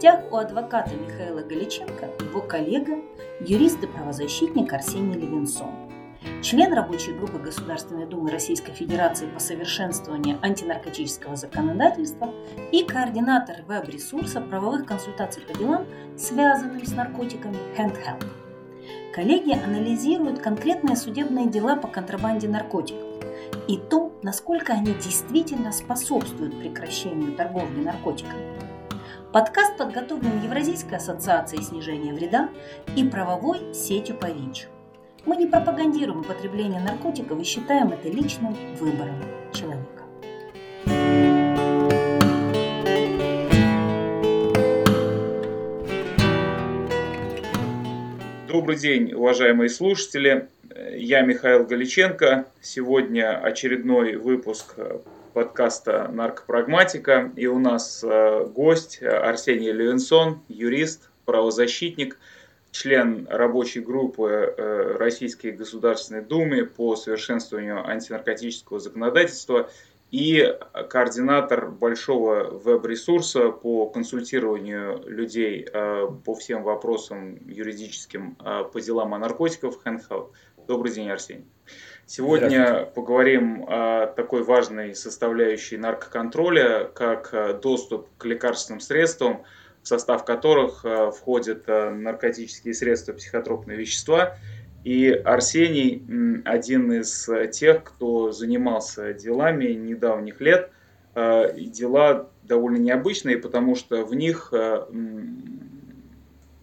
гостях у адвоката Михаила Галиченко его коллега, юрист и правозащитник Арсений Левинсон, член рабочей группы Государственной Думы Российской Федерации по совершенствованию антинаркотического законодательства и координатор веб-ресурса правовых консультаций по делам, связанным с наркотиками HandHelp. Коллеги анализируют конкретные судебные дела по контрабанде наркотиков и то, насколько они действительно способствуют прекращению торговли наркотиками. Подкаст подготовлен Евразийской ассоциацией снижения вреда и правовой сетью по ВИЧ. Мы не пропагандируем употребление наркотиков и считаем это личным выбором человека. Добрый день, уважаемые слушатели. Я Михаил Галиченко. Сегодня очередной выпуск подкаста «Наркопрагматика». И у нас э, гость Арсений Левинсон, юрист, правозащитник, член рабочей группы э, Российской Государственной Думы по совершенствованию антинаркотического законодательства и координатор большого веб-ресурса по консультированию людей э, по всем вопросам юридическим по делам о наркотиках HandHelp. Добрый день, Арсений. Сегодня поговорим о такой важной составляющей наркоконтроля, как э, доступ к лекарственным средствам, в состав которых э, входят э, наркотические средства, психотропные вещества. И Арсений один из тех, кто занимался делами недавних лет. Дела довольно необычные, потому что в них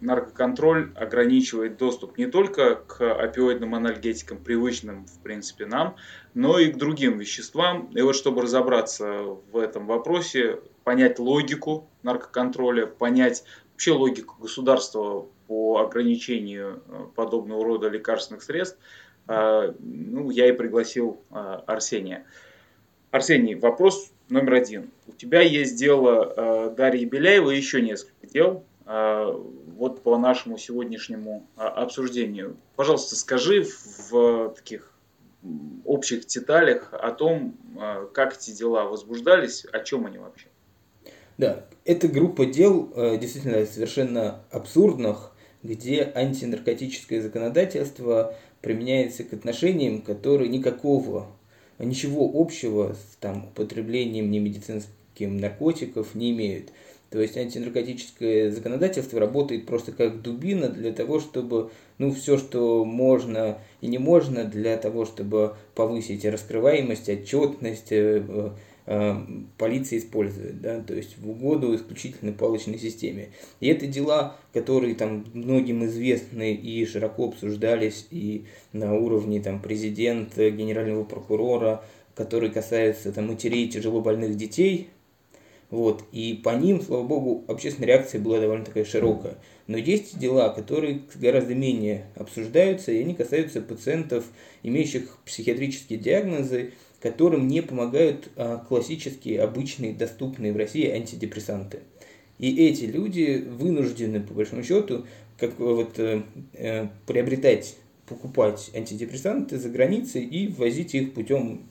наркоконтроль ограничивает доступ не только к опиоидным анальгетикам, привычным, в принципе, нам, но и к другим веществам. И вот чтобы разобраться в этом вопросе, понять логику наркоконтроля, понять вообще логику государства по ограничению э, подобного рода лекарственных средств, э, ну, я и пригласил э, Арсения. Арсений, вопрос номер один. У тебя есть дело Дарьи Беляева и еще несколько дел вот по нашему сегодняшнему а, обсуждению. Пожалуйста, скажи в таких общих деталях о том, а, как эти дела возбуждались, о чем они вообще. Да, это группа дел э, действительно совершенно абсурдных, где антинаркотическое законодательство применяется к отношениям, которые никакого, ничего общего с там, употреблением немедицинским наркотиков не имеют. То есть антинаркотическое законодательство работает просто как дубина для того, чтобы ну, все, что можно и не можно, для того, чтобы повысить раскрываемость, отчетность, э, э, э, полиция использует, да, то есть в угоду исключительно палочной системе. И это дела, которые там многим известны и широко обсуждались и на уровне там президента, генерального прокурора, которые касаются там матерей тяжело больных детей, вот, и по ним, слава богу, общественная реакция была довольно такая широкая. Но есть дела, которые гораздо менее обсуждаются, и они касаются пациентов, имеющих психиатрические диагнозы, которым не помогают а, классические, обычные, доступные в России антидепрессанты. И эти люди вынуждены, по большому счету, как вот, э, э, приобретать, покупать антидепрессанты за границей и ввозить их путем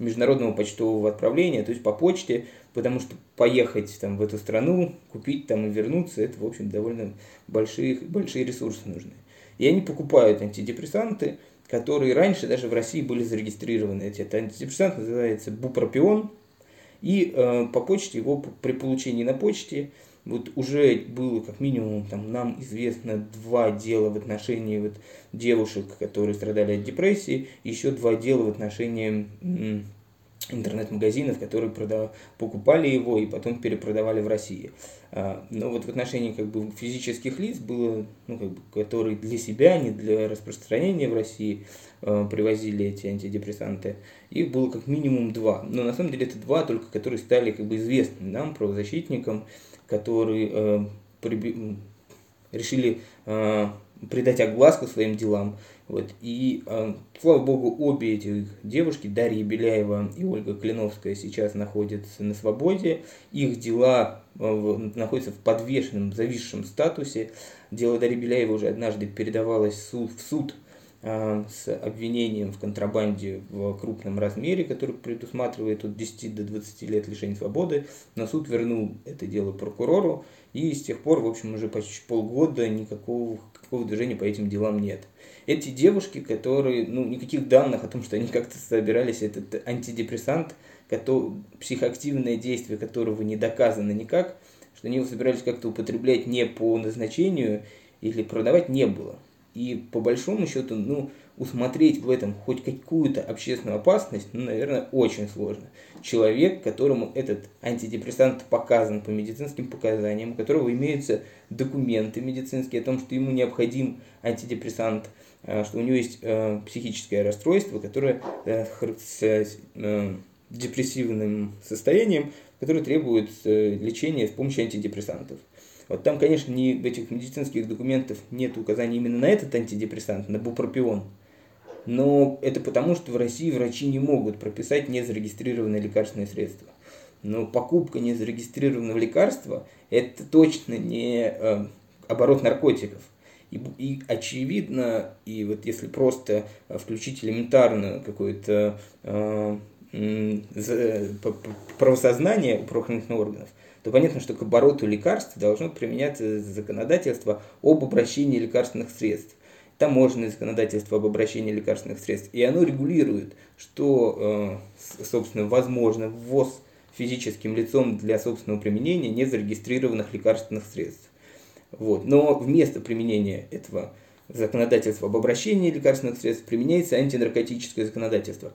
международного почтового отправления, то есть по почте, потому что поехать там, в эту страну, купить там и вернуться, это, в общем, довольно большие, большие ресурсы нужны. И они покупают антидепрессанты, которые раньше даже в России были зарегистрированы. Этот антидепрессант называется бупропион, и э, по почте его при получении на почте вот уже было как минимум там нам известно два дела в отношении вот девушек, которые страдали от депрессии, еще два дела в отношении интернет-магазинов, которые продав... покупали его и потом перепродавали в России. А, но вот в отношении как бы физических лиц было, ну, как бы, которые для себя, не для распространения в России э, привозили эти антидепрессанты, их было как минимум два. Но на самом деле это два только, которые стали как бы известны нам, правозащитникам, которые э, при... решили э, придать огласку своим делам. Вот. И, э, слава богу, обе эти девушки, Дарья Беляева и Ольга Клиновская, сейчас находятся на свободе. Их дела находятся в подвешенном, зависшем статусе. Дело Дарьи Беляевой уже однажды передавалось в суд, с обвинением в контрабанде в крупном размере, который предусматривает от 10 до 20 лет лишения свободы, но суд вернул это дело прокурору, и с тех пор, в общем, уже почти полгода никакого, никакого движения по этим делам нет. Эти девушки, которые, ну, никаких данных о том, что они как-то собирались этот антидепрессант, который, психоактивное действие которого не доказано никак, что они его собирались как-то употреблять не по назначению или продавать, не было. И по большому счету, ну, усмотреть в этом хоть какую-то общественную опасность, ну, наверное, очень сложно. Человек, которому этот антидепрессант показан по медицинским показаниям, у которого имеются документы медицинские о том, что ему необходим антидепрессант, э, что у него есть э, психическое расстройство, которое э, с депрессивным состоянием, которое требует лечения с помощью антидепрессантов. Вот там, конечно, ни в этих медицинских документах нет указаний именно на этот антидепрессант, на бупропион. Но это потому, что в России врачи не могут прописать незарегистрированное лекарственное средство. Но покупка незарегистрированного лекарства – это точно не э, оборот наркотиков. И, и очевидно, и вот если просто включить элементарно какое-то э, правосознание у правоохранительных органов, то понятно, что к обороту лекарств должно применяться законодательство об обращении лекарственных средств таможенное законодательство об обращении лекарственных средств, и оно регулирует, что, э, собственно, возможно ввоз физическим лицом для собственного применения незарегистрированных лекарственных средств. Вот. Но вместо применения этого законодательства об обращении лекарственных средств применяется антинаркотическое законодательство.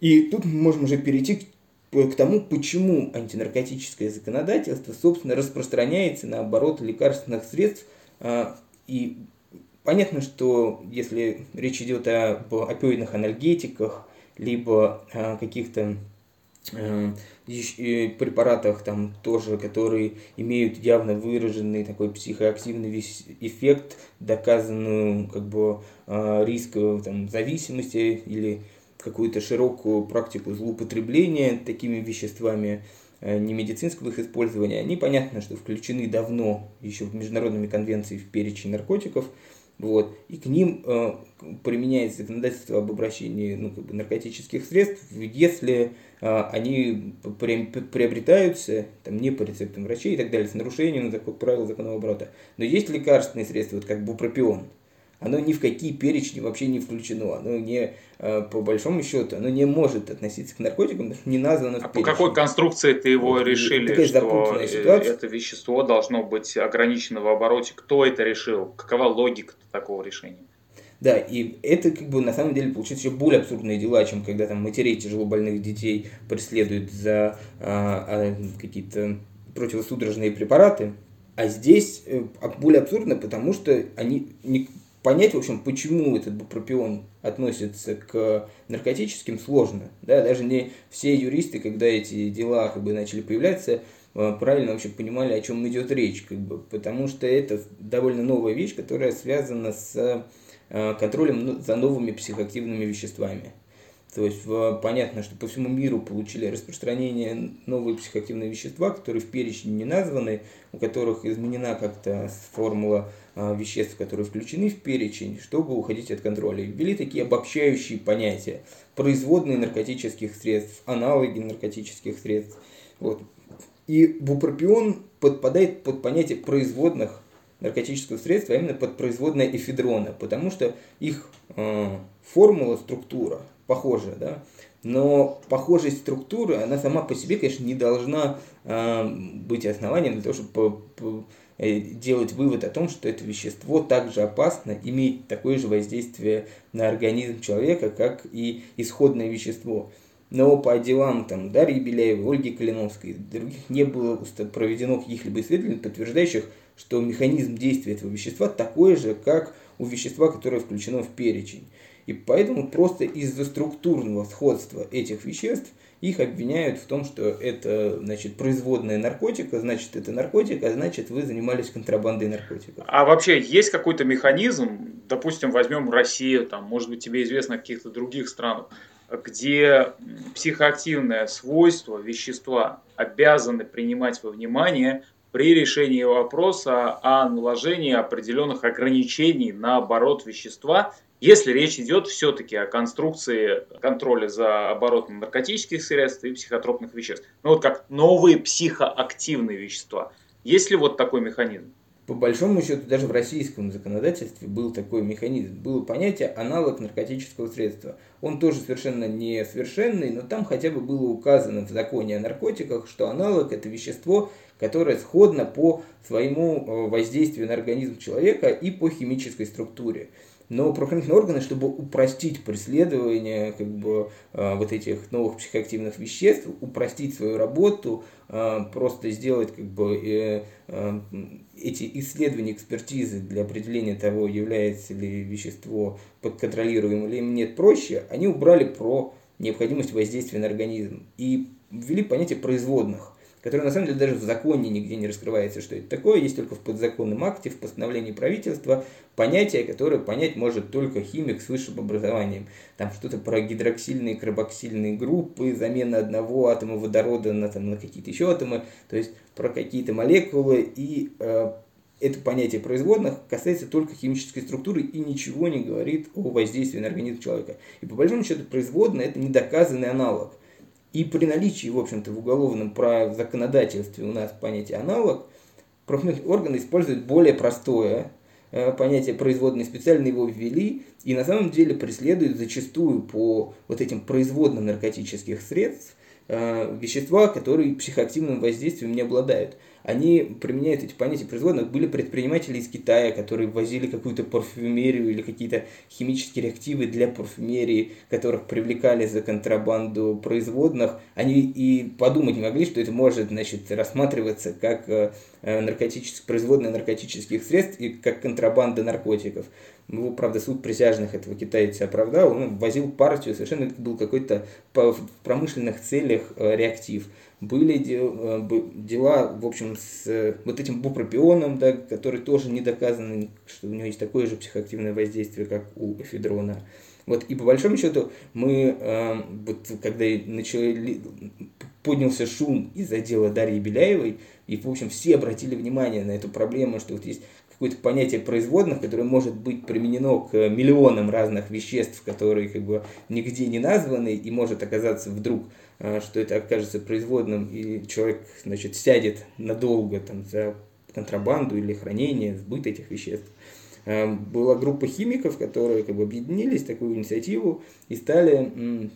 И тут мы можем уже перейти к тому, почему антинаркотическое законодательство, собственно, распространяется на оборот лекарственных средств. А, и Понятно, что если речь идет об опиоидных анальгетиках, либо о каких-то э, э, препаратах там тоже, которые имеют явно выраженный такой психоактивный эффект, доказанную как бы э, риск там, зависимости или какую-то широкую практику злоупотребления такими веществами, не медицинского их использования, они понятно, что включены давно еще в международными конвенции в перечень наркотиков, вот, и к ним э, применяется законодательство об обращении ну, как бы наркотических средств, если э, они приобретаются там, не по рецептам врачей и так далее, с нарушением закон, правил законного оборота. Но есть лекарственные средства, вот как бупропион, оно ни в какие перечни вообще не включено. Оно не, э, по большому счету, оно не может относиться к наркотикам, потому что не названо в А по какой конструкции ты его вот, решили, что это вещество должно быть ограничено в обороте? Кто это решил? Какова логика такого решения? Да, и это как бы на самом деле получается еще более абсурдные дела, чем когда там матерей тяжело больных детей преследуют за а, а, какие-то противосудорожные препараты. А здесь э, более абсурдно, потому что они понять, в общем, почему этот бупропион относится к наркотическим, сложно. Да? Даже не все юристы, когда эти дела как бы, начали появляться, э, правильно вообще понимали, о чем идет речь, как бы, потому что это довольно новая вещь, которая связана с э, контролем ну, за новыми психоактивными веществами. То есть понятно, что по всему миру получили распространение новые психоактивные вещества, которые в перечне не названы, у которых изменена как-то формула а, веществ, которые включены в перечень, чтобы уходить от контроля. Ввели такие обобщающие понятия. Производные наркотических средств, аналоги наркотических средств. Вот. И бупропион подпадает под понятие производных наркотического средства, а именно под производное эфедрона, потому что их э, формула, структура похожа, да, но похожесть структуры, она сама по себе, конечно, не должна э, быть основанием для того, чтобы по, по, э, делать вывод о том, что это вещество также опасно, имеет такое же воздействие на организм человека, как и исходное вещество. Но по делам там, Дарьи Беляевой, Ольги Калиновской, других не было проведено каких-либо исследований, подтверждающих, что механизм действия этого вещества такой же, как у вещества, которое включено в перечень. И поэтому просто из-за структурного сходства этих веществ их обвиняют в том, что это значит, производная наркотика, значит, это наркотик, а значит, вы занимались контрабандой наркотиков. А вообще есть какой-то механизм, допустим, возьмем Россию, там, может быть, тебе известно о каких-то других странах, где психоактивное свойство вещества обязаны принимать во внимание при решении вопроса о наложении определенных ограничений на оборот вещества если речь идет все-таки о конструкции контроля за оборотом наркотических средств и психотропных веществ. Ну вот как новые психоактивные вещества. Есть ли вот такой механизм? По большому счету, даже в российском законодательстве был такой механизм. Было понятие аналог наркотического средства. Он тоже совершенно не совершенный, но там хотя бы было указано в законе о наркотиках, что аналог – это вещество, которое сходно по своему э, воздействию на организм человека и по химической структуре. Но правоохранительные органы, чтобы упростить преследование как бы, э, вот этих новых психоактивных веществ, упростить свою работу, э, просто сделать как бы, эти исследования, экспертизы для определения того, является ли вещество подконтролируемым или нет проще, они убрали про необходимость воздействия на организм и ввели понятие производных – которое на самом деле даже в законе нигде не раскрывается, что это такое, есть только в подзаконном акте, в постановлении правительства, понятие, которое понять может только химик с высшим образованием. Там что-то про гидроксильные, карбоксильные группы, замена одного атома водорода на, там, на какие-то еще атомы, то есть про какие-то молекулы и э, это понятие производных касается только химической структуры и ничего не говорит о воздействии на организм человека. И по большому счету производная это недоказанный аналог. И при наличии, в общем-то, в уголовном праве, законодательстве у нас понятие аналог, правоохранительные органы используют более простое э, понятие производной, специально его ввели, и на самом деле преследуют зачастую по вот этим производным наркотических средств э, вещества, которые психоактивным воздействием не обладают они применяют эти понятия производных. Были предприниматели из Китая, которые возили какую-то парфюмерию или какие-то химические реактивы для парфюмерии, которых привлекали за контрабанду производных. Они и подумать не могли, что это может значит, рассматриваться как э, наркотических, производные наркотических средств и как контрабанда наркотиков. Ну, правда, суд присяжных этого китайца оправдал, он возил партию, совершенно это был какой-то в промышленных целях э, реактив были э, дела, в общем, с э, вот этим бупропионом, да, который тоже не доказано, что у него есть такое же психоактивное воздействие, как у эфедрона. Вот, и по большому счету мы, э, вот, когда начали, поднялся шум из-за дела Дарьи Беляевой, и, в общем, все обратили внимание на эту проблему, что вот есть какое-то понятие производных, которое может быть применено к миллионам разных веществ, которые как бы нигде не названы, и может оказаться вдруг а, что это окажется производным, и человек, значит, сядет надолго там, за контрабанду или хранение, сбыт этих веществ. А, была группа химиков, которые как бы объединились в такую инициативу и стали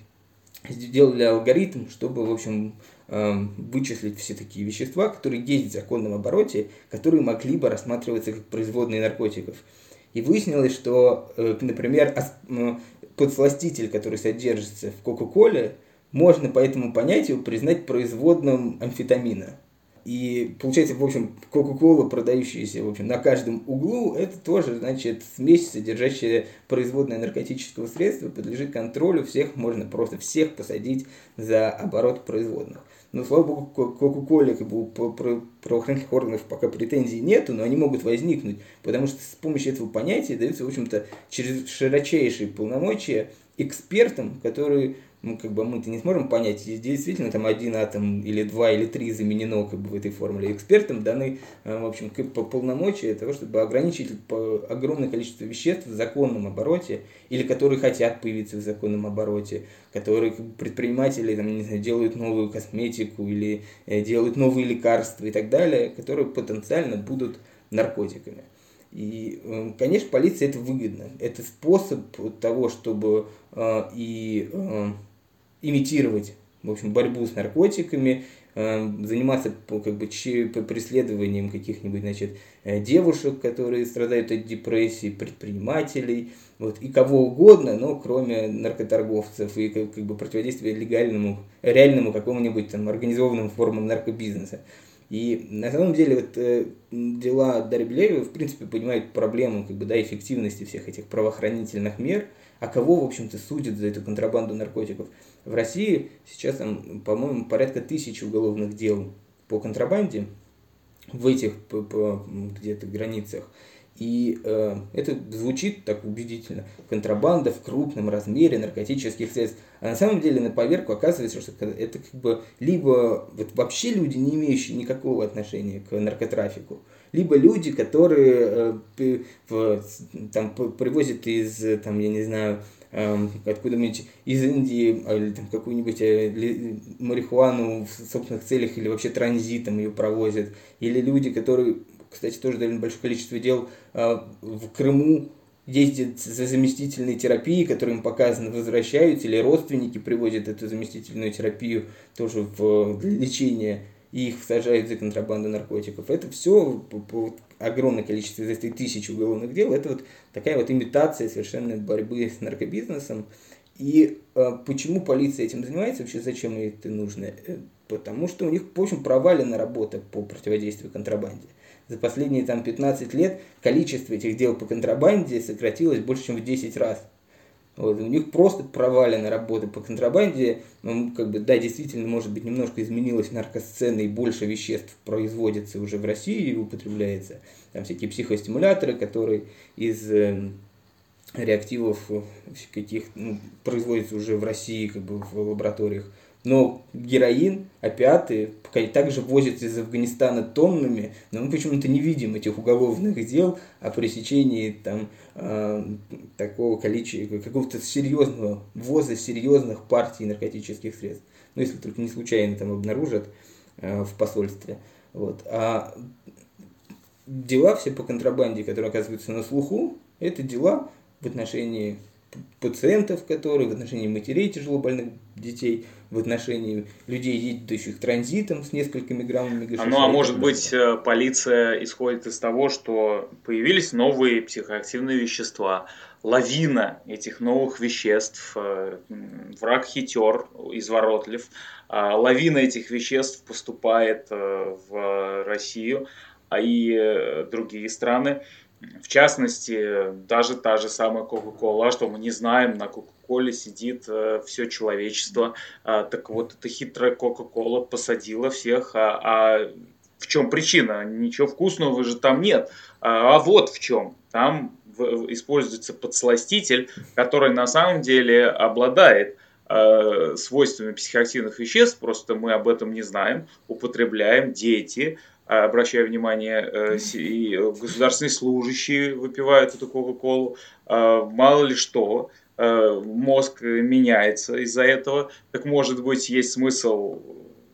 сделали алгоритм, чтобы, в общем, вычислить все такие вещества, которые есть в законном обороте, которые могли бы рассматриваться как производные наркотиков. И выяснилось, что, э, например, подсластитель, который содержится в Кока-Коле, можно по этому понятию признать производным амфетамина. И получается, в общем, Кока-Кола, продающаяся в общем, на каждом углу, это тоже, значит, смесь, содержащая производное наркотического средства, подлежит контролю, всех можно просто всех посадить за оборот производных. Но, слава богу, Кока-Коле, как бы, правоохранительных органов пока претензий нету, но они могут возникнуть, потому что с помощью этого понятия даются, в общем-то, через широчайшие полномочия экспертам, которые ну, как бы мы-то не сможем понять, действительно там один атом или два или три заменено как бы в этой формуле. Экспертам даны, э, в общем, по полномочия того, чтобы ограничить огромное количество веществ в законном обороте, или которые хотят появиться в законном обороте, которые как бы, предприниматели там, не знаю, делают новую косметику или э, делают новые лекарства и так далее, которые потенциально будут наркотиками. И, э, конечно, полиции это выгодно. Это способ того, чтобы и имитировать в общем, борьбу с наркотиками, э, заниматься как бы, преследованием каких-нибудь значит, э, девушек, которые страдают от депрессии, предпринимателей, вот, и кого угодно, но кроме наркоторговцев и как, как бы противодействия легальному, реальному какому-нибудь там организованным формам наркобизнеса. И на самом деле вот, э, дела Дарьи Беляевой в принципе понимают проблему как бы, да, эффективности всех этих правоохранительных мер, а кого, в общем-то, судят за эту контрабанду наркотиков. В России сейчас, там, по-моему, порядка тысячи уголовных дел по контрабанде в этих где-то границах. И э, это звучит так убедительно. Контрабанда в крупном размере наркотических средств. А на самом деле на поверку оказывается, что это как бы либо вот вообще люди, не имеющие никакого отношения к наркотрафику, либо люди, которые э, в, там, привозят из, там, я не знаю, э, откуда-нибудь из Индии а, или там какую-нибудь э, марихуану в собственных целях или вообще транзитом ее провозят, или люди, которые, кстати, тоже довольно большое количество дел э, в Крыму ездят за заместительной терапией, которая им показано, возвращаются, или родственники привозят эту заместительную терапию тоже в лечение и их сажают за контрабанду наркотиков. Это все огромное количество, если тысяч уголовных дел, это вот такая вот имитация совершенно борьбы с наркобизнесом. И э, почему полиция этим занимается, вообще зачем ей это нужно? Э, потому что у них, в общем, провалена работа по противодействию контрабанде за последние там, 15 лет количество этих дел по контрабанде сократилось больше, чем в 10 раз. Вот, у них просто провалена работа по контрабанде. Ну, как бы, да, действительно, может быть, немножко изменилась наркосцена и больше веществ производится уже в России и употребляется. Там всякие психостимуляторы, которые из э, реактивов каких ну, производятся уже в России, как бы в лабораториях. Но героин, опиаты также возятся из Афганистана тоннами, но мы почему-то не видим этих уголовных дел о пресечении там, э, такого количества, какого-то серьезного ввоза серьезных партий наркотических средств. Ну, если только не случайно там обнаружат э, в посольстве. Вот. А дела все по контрабанде, которые оказываются на слуху, это дела в отношении пациентов, которые в отношении матерей тяжело больных детей, в отношении людей, едущих транзитом с несколькими граммами гашиша. Ну, а может быть, э, полиция исходит из того, что появились новые психоактивные вещества, лавина этих новых веществ, э, враг хитер, изворотлив, а лавина этих веществ поступает э, в Россию, а и другие страны. В частности, даже та же самая Coca-Cola, что мы не знаем, на Coca-Cola сидит э, все человечество. А, так вот, эта хитрая Coca-Cola посадила всех. А, а в чем причина? Ничего вкусного же там нет. А, а вот в чем. Там в, используется подсластитель, который на самом деле обладает э, свойствами психоактивных веществ, просто мы об этом не знаем, употребляем дети, обращаю внимание, э, и государственные служащие выпивают эту Кока-Колу, а, мало ли что, э, мозг меняется из-за этого, так может быть есть смысл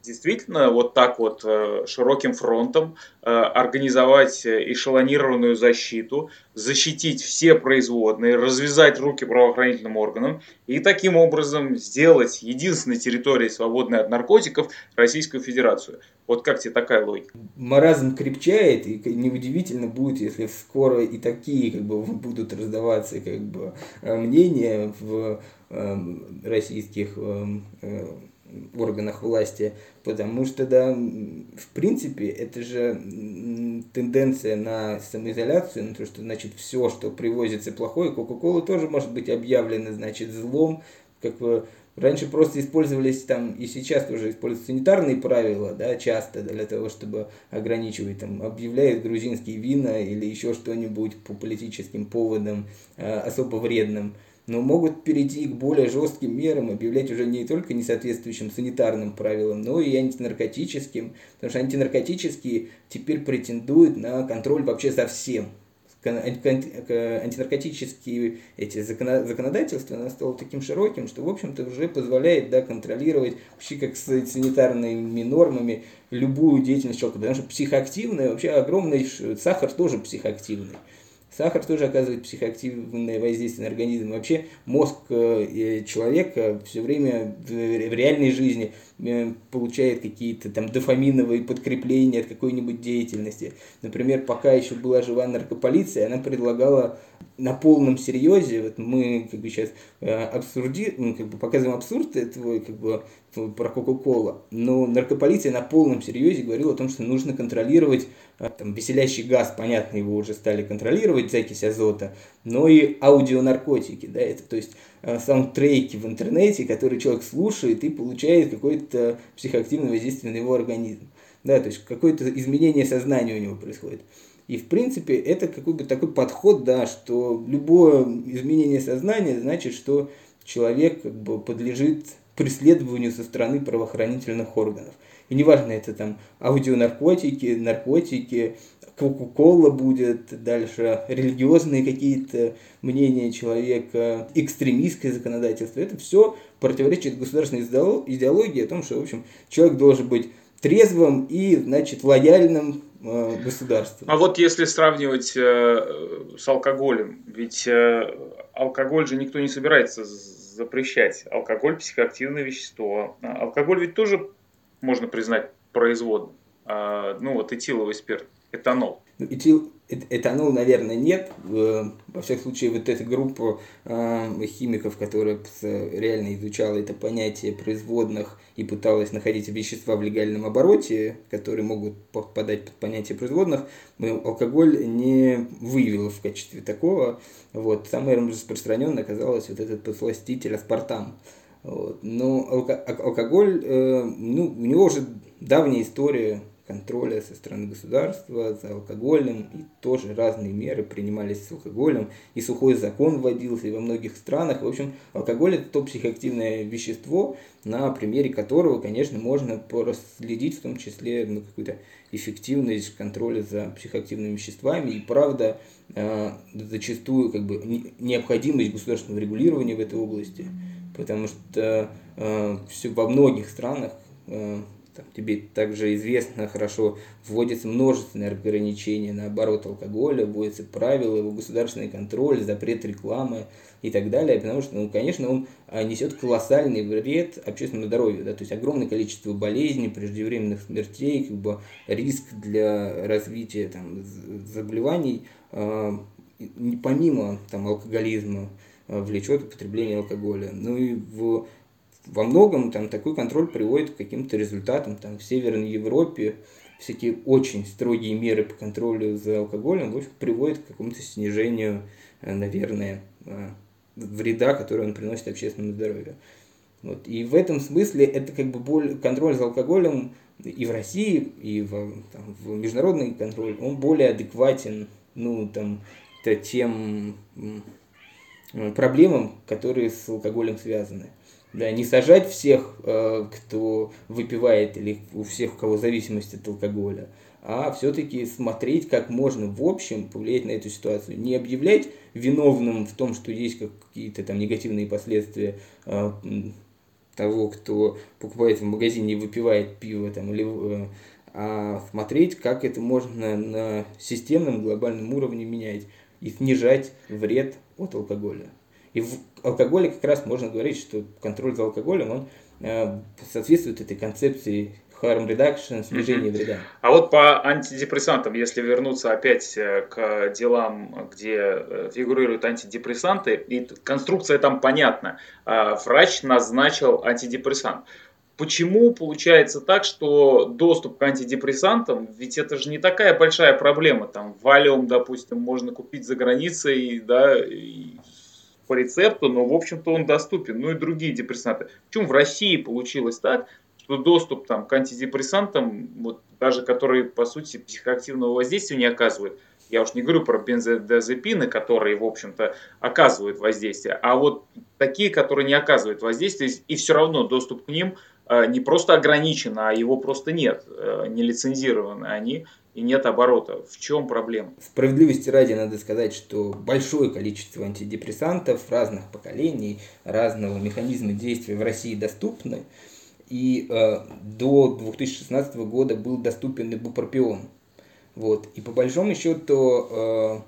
действительно вот так вот э, широким фронтом э, организовать эшелонированную защиту, защитить все производные, развязать руки правоохранительным органам и таким образом сделать единственной территорией, свободной от наркотиков, Российскую Федерацию. Вот как тебе такая логика? Маразм крепчает, и неудивительно будет, если скоро и такие как бы, будут раздаваться как бы, э, мнения в российских органах власти, потому что, да, в принципе, это же тенденция на самоизоляцию, на то, что, значит, все, что привозится плохое, Кока-Кола тоже может быть объявлена, значит, злом, как бы раньше просто использовались там, и сейчас тоже используют санитарные правила, да, часто для того, чтобы ограничивать, там, объявляют грузинские вина или еще что-нибудь по политическим поводам э, особо вредным но могут перейти к более жестким мерам, объявлять уже не только несоответствующим санитарным правилам, но и антинаркотическим, потому что антинаркотические теперь претендуют на контроль вообще за всем. Антинаркотические эти законодательства оно стало таким широким, что, в общем-то, уже позволяет да, контролировать почти как с санитарными нормами любую деятельность человека, потому что психоактивный, вообще огромный сахар тоже психоактивный. Сахар тоже оказывает психоактивное воздействие на организм. Вообще мозг э, человека все время в реальной жизни э, получает какие-то там дофаминовые подкрепления от какой-нибудь деятельности. Например, пока еще была жива наркополиция, она предлагала на полном серьезе, вот мы как бы сейчас э, абсурди, ну, как бы показываем абсурд этого как бы про Кока-Кола, но наркополиция на полном серьезе говорила о том, что нужно контролировать э, там, веселящий газ, понятно, его уже стали контролировать, закись азота, но и аудионаркотики, да, это то есть э, саундтреки в интернете, которые человек слушает и получает какое-то психоактивное воздействие на его организм. Да, то есть какое-то изменение сознания у него происходит. И, в принципе, это какой бы такой подход, да, что любое изменение сознания значит, что человек как бы подлежит преследованию со стороны правоохранительных органов. И неважно, это там аудионаркотики, наркотики, Кока-кола будет, дальше религиозные какие-то мнения человека, экстремистское законодательство. Это все противоречит государственной идеологии о том, что, в общем, человек должен быть трезвым и, значит, лояльным э, государству. А вот если сравнивать э, с алкоголем, ведь э, алкоголь же никто не собирается запрещать. Алкоголь – психоактивное вещество. А алкоголь ведь тоже можно признать производным. А, ну вот этиловый спирт, этанол. Ну, этил, этанол, наверное, нет. Во всяком случае, вот эта группа э, химиков, которая реально изучала это понятие производных и пыталась находить вещества в легальном обороте, которые могут попадать под понятие производных, алкоголь не выявила в качестве такого. Вот. Самое распространенное оказалось вот этот подсластитель аспартам. Вот. Но алкоголь, э, ну, у него уже давняя история контроля со стороны государства за алкоголем, и тоже разные меры принимались с алкоголем, и сухой закон вводился и во многих странах. В общем, алкоголь это то психоактивное вещество, на примере которого, конечно, можно проследить в том числе ну, какую-то эффективность контроля за психоактивными веществами, и правда, э, зачастую как бы необходимость государственного регулирования в этой области, потому что э, во многих странах э, там, тебе также известно хорошо, вводится множественные ограничения на оборот алкоголя, вводятся правила, его государственный контроль, запрет рекламы и так далее, потому что, ну, конечно, он а, несет колоссальный вред общественному здоровью, да, то есть огромное количество болезней, преждевременных смертей, как бы риск для развития там, заболеваний, э, помимо там, алкоголизма, э, влечет употребление алкоголя. Ну и в во многом там такой контроль приводит к каким-то результатам. Там в Северной Европе всякие очень строгие меры по контролю за алкоголем в общем, приводят к какому-то снижению, э, наверное, э, вреда, который он приносит общественному здоровью. Вот. И в этом смысле это как бы более, контроль за алкоголем и в России, и в, там, в международный контроль, он более адекватен ну, там, тем проблемам, которые с алкоголем связаны. Да, не сажать всех, э, кто выпивает, или у всех, у кого зависимость от алкоголя, а все-таки смотреть, как можно в общем повлиять на эту ситуацию. Не объявлять виновным в том, что есть какие-то там негативные последствия э, того, кто покупает в магазине и выпивает пиво, там, или, э, а смотреть, как это можно на системном глобальном уровне менять и снижать вред от алкоголя. И в алкоголе как раз можно говорить, что контроль за алкоголем, он э, соответствует этой концепции harm reduction, снижение вреда. А вот по антидепрессантам, если вернуться опять э, к делам, где э, фигурируют антидепрессанты, и конструкция там понятна. А, врач назначил антидепрессант. Почему получается так, что доступ к антидепрессантам, ведь это же не такая большая проблема, там валиум, допустим, можно купить за границей, да, и по рецепту, но в общем-то он доступен. Ну и другие депрессанты. Почему в России получилось так, что доступ там, к антидепрессантам, вот, даже которые по сути психоактивного воздействия не оказывают, я уж не говорю про бензодиазепины, которые, в общем-то, оказывают воздействие, а вот такие, которые не оказывают воздействия, и все равно доступ к ним э, не просто ограничен, а его просто нет, э, не лицензированы они и нет оборота. В чем проблема? Справедливости ради надо сказать, что большое количество антидепрессантов разных поколений, разного механизма действия в России доступны. И э, до 2016 года был доступен и бупропион. Вот. И по большому счету э,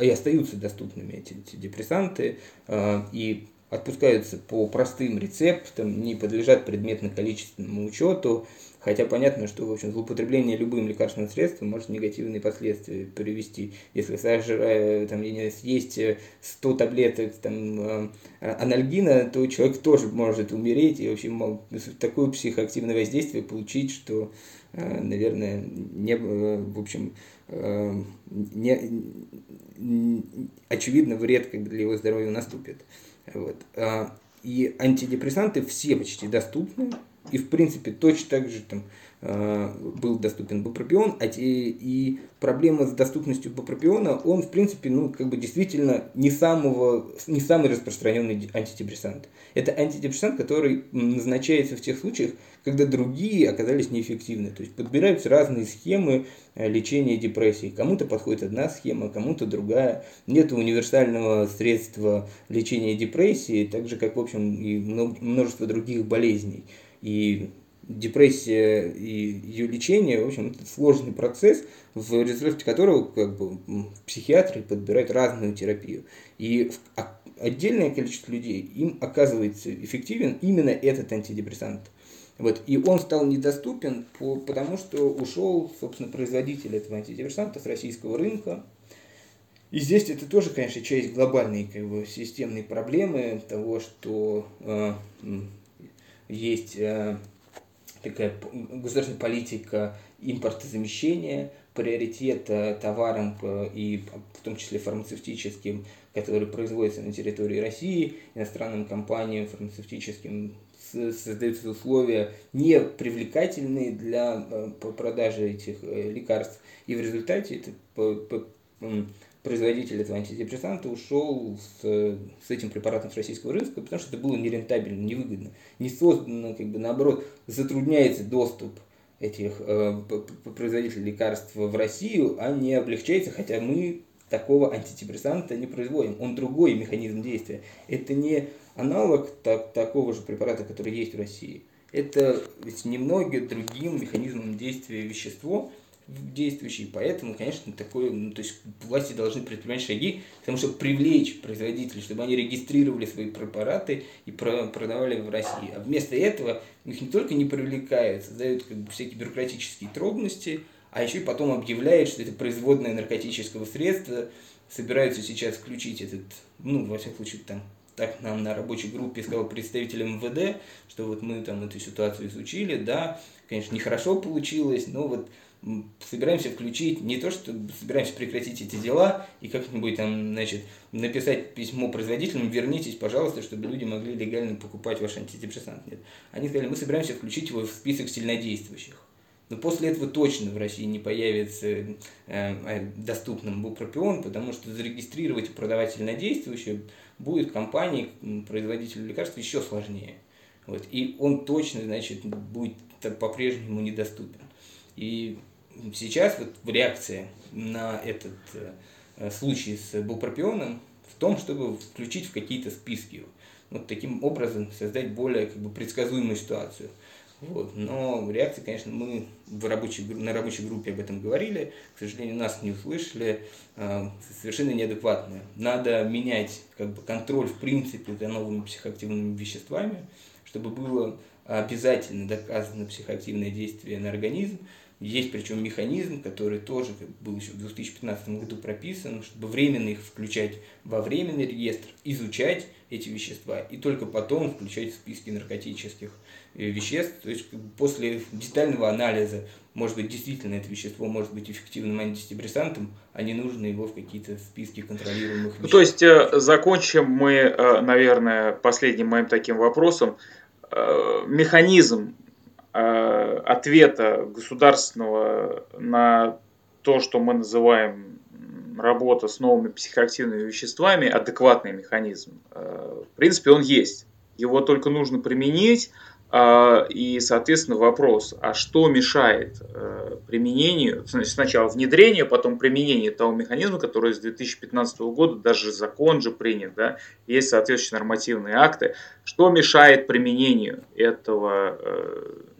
и остаются доступными эти, эти депрессанты. Э, и отпускаются по простым рецептам, не подлежат предметно-количественному учету. Хотя понятно, что в общем, злоупотребление любым лекарственным средством может негативные последствия привести. Если сожрая, там, съесть 100 таблеток там, э, анальгина, то человек тоже может умереть и вообще мол, такое психоактивное воздействие получить, что, наверное, не, э, в общем, не, очевидно вред для его здоровья наступит. Вот. А, и антидепрессанты все почти доступны, и, в принципе, точно так же там, Э, был доступен бупропион, а те, и проблема с доступностью бупропиона, он, в принципе, ну, как бы действительно не, самого, не самый распространенный антидепрессант. Это антидепрессант, который назначается в тех случаях, когда другие оказались неэффективны. То есть подбираются разные схемы э, лечения депрессии. Кому-то подходит одна схема, кому-то другая. Нет универсального средства лечения депрессии, так же, как, в общем, и множество других болезней. И депрессия и ее лечение, в общем, это сложный процесс, в результате которого как бы, психиатры подбирают разную терапию. И отдельное количество людей им оказывается эффективен именно этот антидепрессант. Вот. И он стал недоступен, по, потому что ушел, собственно, производитель этого антидепрессанта с российского рынка. И здесь это тоже, конечно, часть глобальной как бы, системной проблемы того, что э, есть э, такая государственная политика импортозамещения, приоритет товарам и в том числе фармацевтическим, которые производятся на территории России, иностранным компаниям фармацевтическим создаются условия не привлекательные для э, продажи этих э, лекарств. И в результате это производитель этого антидепрессанта ушел с, с этим препаратом с российского рынка, потому что это было нерентабельно, невыгодно. Не создано, как бы наоборот, затрудняется доступ этих э, производителей лекарств в Россию, а не облегчается, хотя мы такого антидепрессанта не производим. Он другой механизм действия. Это не аналог так, такого же препарата, который есть в России. Это ведь немного другим механизмом действия вещество, действующий, поэтому, конечно, такое, ну, то есть власти должны предпринимать шаги, потому что привлечь производителей, чтобы они регистрировали свои препараты и продавали в России. А вместо этого их не только не привлекают, создают как бы, всякие бюрократические трудности, а еще и потом объявляют, что это производное наркотического средства, собираются сейчас включить этот, ну, во всяком случае, там, так нам на рабочей группе сказал представитель МВД, что вот мы там эту ситуацию изучили, да, конечно, нехорошо получилось, но вот собираемся включить, не то, что собираемся прекратить эти дела и как-нибудь там, значит, написать письмо производителям, вернитесь, пожалуйста, чтобы люди могли легально покупать ваш антидепрессант. Нет. Они сказали, мы собираемся включить его в список сильнодействующих. Но после этого точно в России не появится э, э доступным бупропион, потому что зарегистрировать и продавать сильнодействующие будет компании, производителю лекарств еще сложнее. Вот. И он точно, значит, будет по-прежнему недоступен. И сейчас вот реакция на этот э, случай с булпропионом в том, чтобы включить в какие-то списки. Вот таким образом создать более как бы, предсказуемую ситуацию. Вот. Но реакция, конечно, мы в рабочей, на рабочей группе об этом говорили, к сожалению, нас не услышали, э, совершенно неадекватная. Надо менять как бы, контроль в принципе за новыми психоактивными веществами, чтобы было обязательно доказано психоактивное действие на организм, есть причем механизм, который тоже был еще в 2015 году прописан, чтобы временно их включать во временный реестр, изучать эти вещества и только потом включать в списки наркотических э, веществ. То есть после детального анализа, может быть, действительно это вещество может быть эффективным антидепрессантом, а не нужно его в какие-то списки контролируемых веществ. Ну, то есть э, закончим мы, э, наверное, последним моим таким вопросом. Механизм ответа государственного на то, что мы называем работа с новыми психоактивными веществами, адекватный механизм. Э, в принципе, он есть. Его только нужно применить, э, и, соответственно, вопрос, а что мешает применению, сначала внедрению, потом применению того механизма, который с 2015 года, даже закон же принят, да, есть соответствующие нормативные акты, что мешает применению этого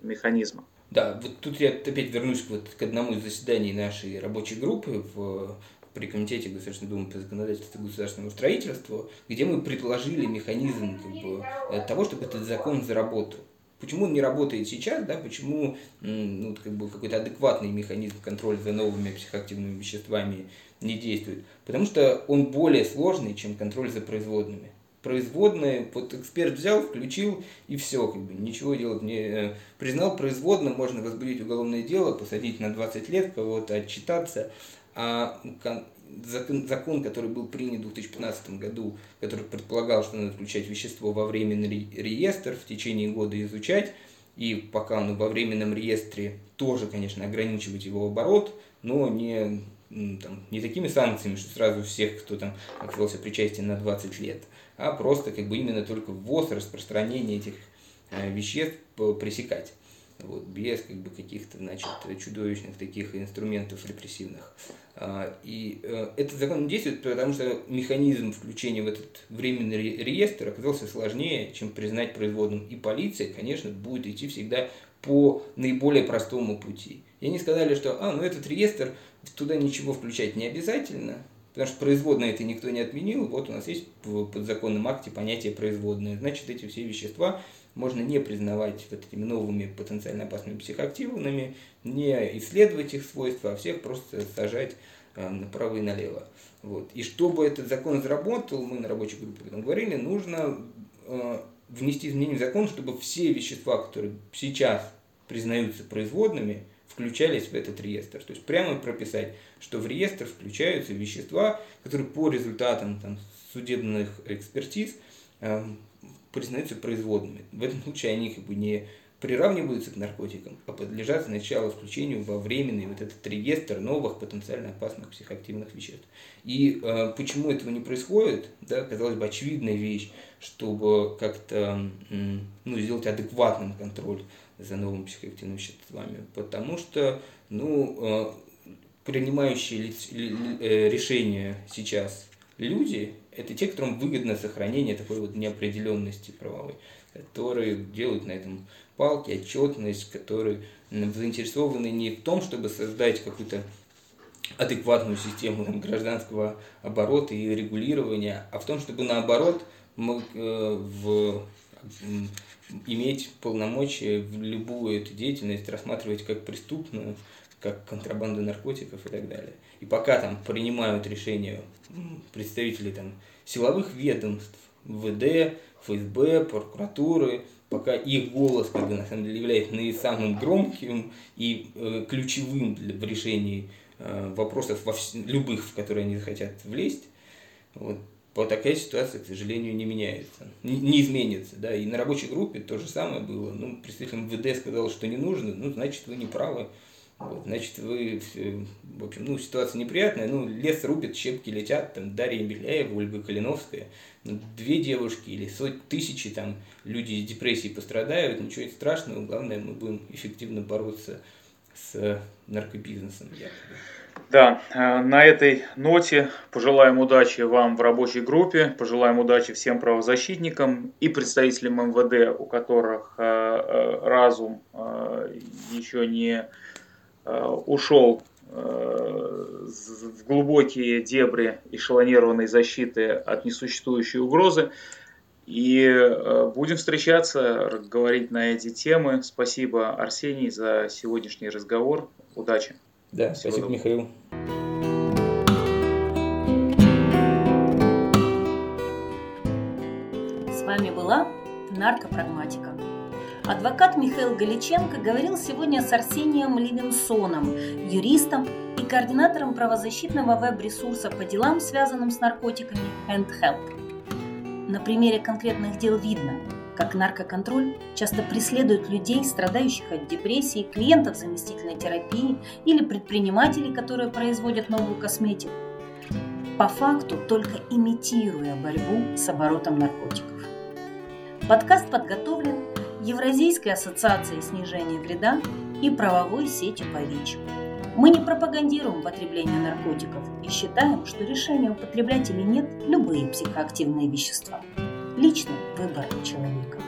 механизма. Да, вот тут я опять вернусь вот к одному из заседаний нашей рабочей группы в при Комитете Государственной Думы по законодательству и государственному строительству, где мы предложили механизм как бы, того, чтобы этот закон заработал. Почему он не работает сейчас, да, почему ну, как бы какой-то адекватный механизм контроля за новыми психоактивными веществами не действует? Потому что он более сложный, чем контроль за производными производные, вот эксперт взял, включил и все, как бы ничего делать не э, признал производным, можно возбудить уголовное дело, посадить на 20 лет, кого-то отчитаться, а закон, закон, который был принят в 2015 году, который предполагал, что надо включать вещество во временный реестр, в течение года изучать, и пока он во временном реестре, тоже, конечно, ограничивать его оборот, но не, там, не такими санкциями, что сразу всех, кто там оказался причастен на 20 лет, а просто как бы именно только ввоз, распространение этих э, веществ пресекать вот, без как бы, каких-то значит, чудовищных таких инструментов репрессивных. А, и э, этот закон действует, потому что механизм включения в этот временный реестр оказался сложнее, чем признать производным. И полиция, конечно, будет идти всегда по наиболее простому пути. И они сказали, что а, ну этот реестр, туда ничего включать не обязательно, потому что производное это никто не отменил, вот у нас есть в подзаконном акте понятие производное, значит эти все вещества можно не признавать вот этими новыми потенциально опасными психоактивными, не исследовать их свойства, а всех просто сажать э, направо и налево. Вот. И чтобы этот закон заработал, мы на рабочей группе этом говорили, нужно э, внести изменения в закон, чтобы все вещества, которые сейчас признаются производными, включались в этот реестр. То есть прямо прописать, что в реестр включаются вещества, которые по результатам там, судебных экспертиз э, признаются производными. В этом случае они как бы не приравниваются к наркотикам, а подлежат сначала включению во временный вот этот реестр новых потенциально опасных психоактивных веществ. И э, почему этого не происходит, да, казалось бы, очевидная вещь, чтобы как-то ну, сделать адекватным контроль за новыми психоактивными веществами, потому что ну, э, принимающие э, решения сейчас люди это те, которым выгодно сохранение такой вот неопределенности правовой, которые делают на этом палки, отчетность, которые заинтересованы не в том, чтобы создать какую-то адекватную систему там, гражданского оборота и регулирования, а в том, чтобы наоборот мы, э, в, иметь полномочия в любую эту деятельность рассматривать как преступную, как контрабанду наркотиков и так далее. И пока там принимают решения представители там, силовых ведомств, ВД, ФСБ, прокуратуры, пока их голос как бы, на самом деле является наиболее самым громким и э, ключевым для, в решении э, вопросов во вс... любых, в которые они захотят влезть, вот, вот такая ситуация, к сожалению, не меняется, не, не изменится. Да? И на рабочей группе то же самое было. Ну, представитель МВД сказал, что не нужно, ну, значит, вы не правы. Вот, значит, вы, в общем, ну, ситуация неприятная, ну, лес рубит, щепки летят, там, Дарья Беляева, Ольга Калиновская, ну, две девушки или сотни, тысячи там люди из депрессии пострадают, ничего страшного, главное, мы будем эффективно бороться с наркобизнесом. Да, э, на этой ноте пожелаем удачи вам в рабочей группе, пожелаем удачи всем правозащитникам и представителям МВД, у которых э, э, разум еще не Э, ушел э, в глубокие дебри эшелонированной защиты от несуществующей угрозы. И э, будем встречаться, говорить на эти темы. Спасибо, Арсений, за сегодняшний разговор. Удачи. Да, Всего спасибо, доброго. Михаил. С вами была наркопрагматика. Адвокат Михаил Галиченко говорил сегодня с Арсением Левинсоном, юристом и координатором правозащитного веб-ресурса по делам, связанным с наркотиками Hand Help. На примере конкретных дел видно, как наркоконтроль часто преследует людей, страдающих от депрессии, клиентов заместительной терапии или предпринимателей, которые производят новую косметику, по факту только имитируя борьбу с оборотом наркотиков. Подкаст подготовлен Евразийской ассоциацией снижения вреда и правовой сетью по ВИЧ. Мы не пропагандируем потребление наркотиков и считаем, что решение употреблять или нет любые психоактивные вещества – личный выбор человека.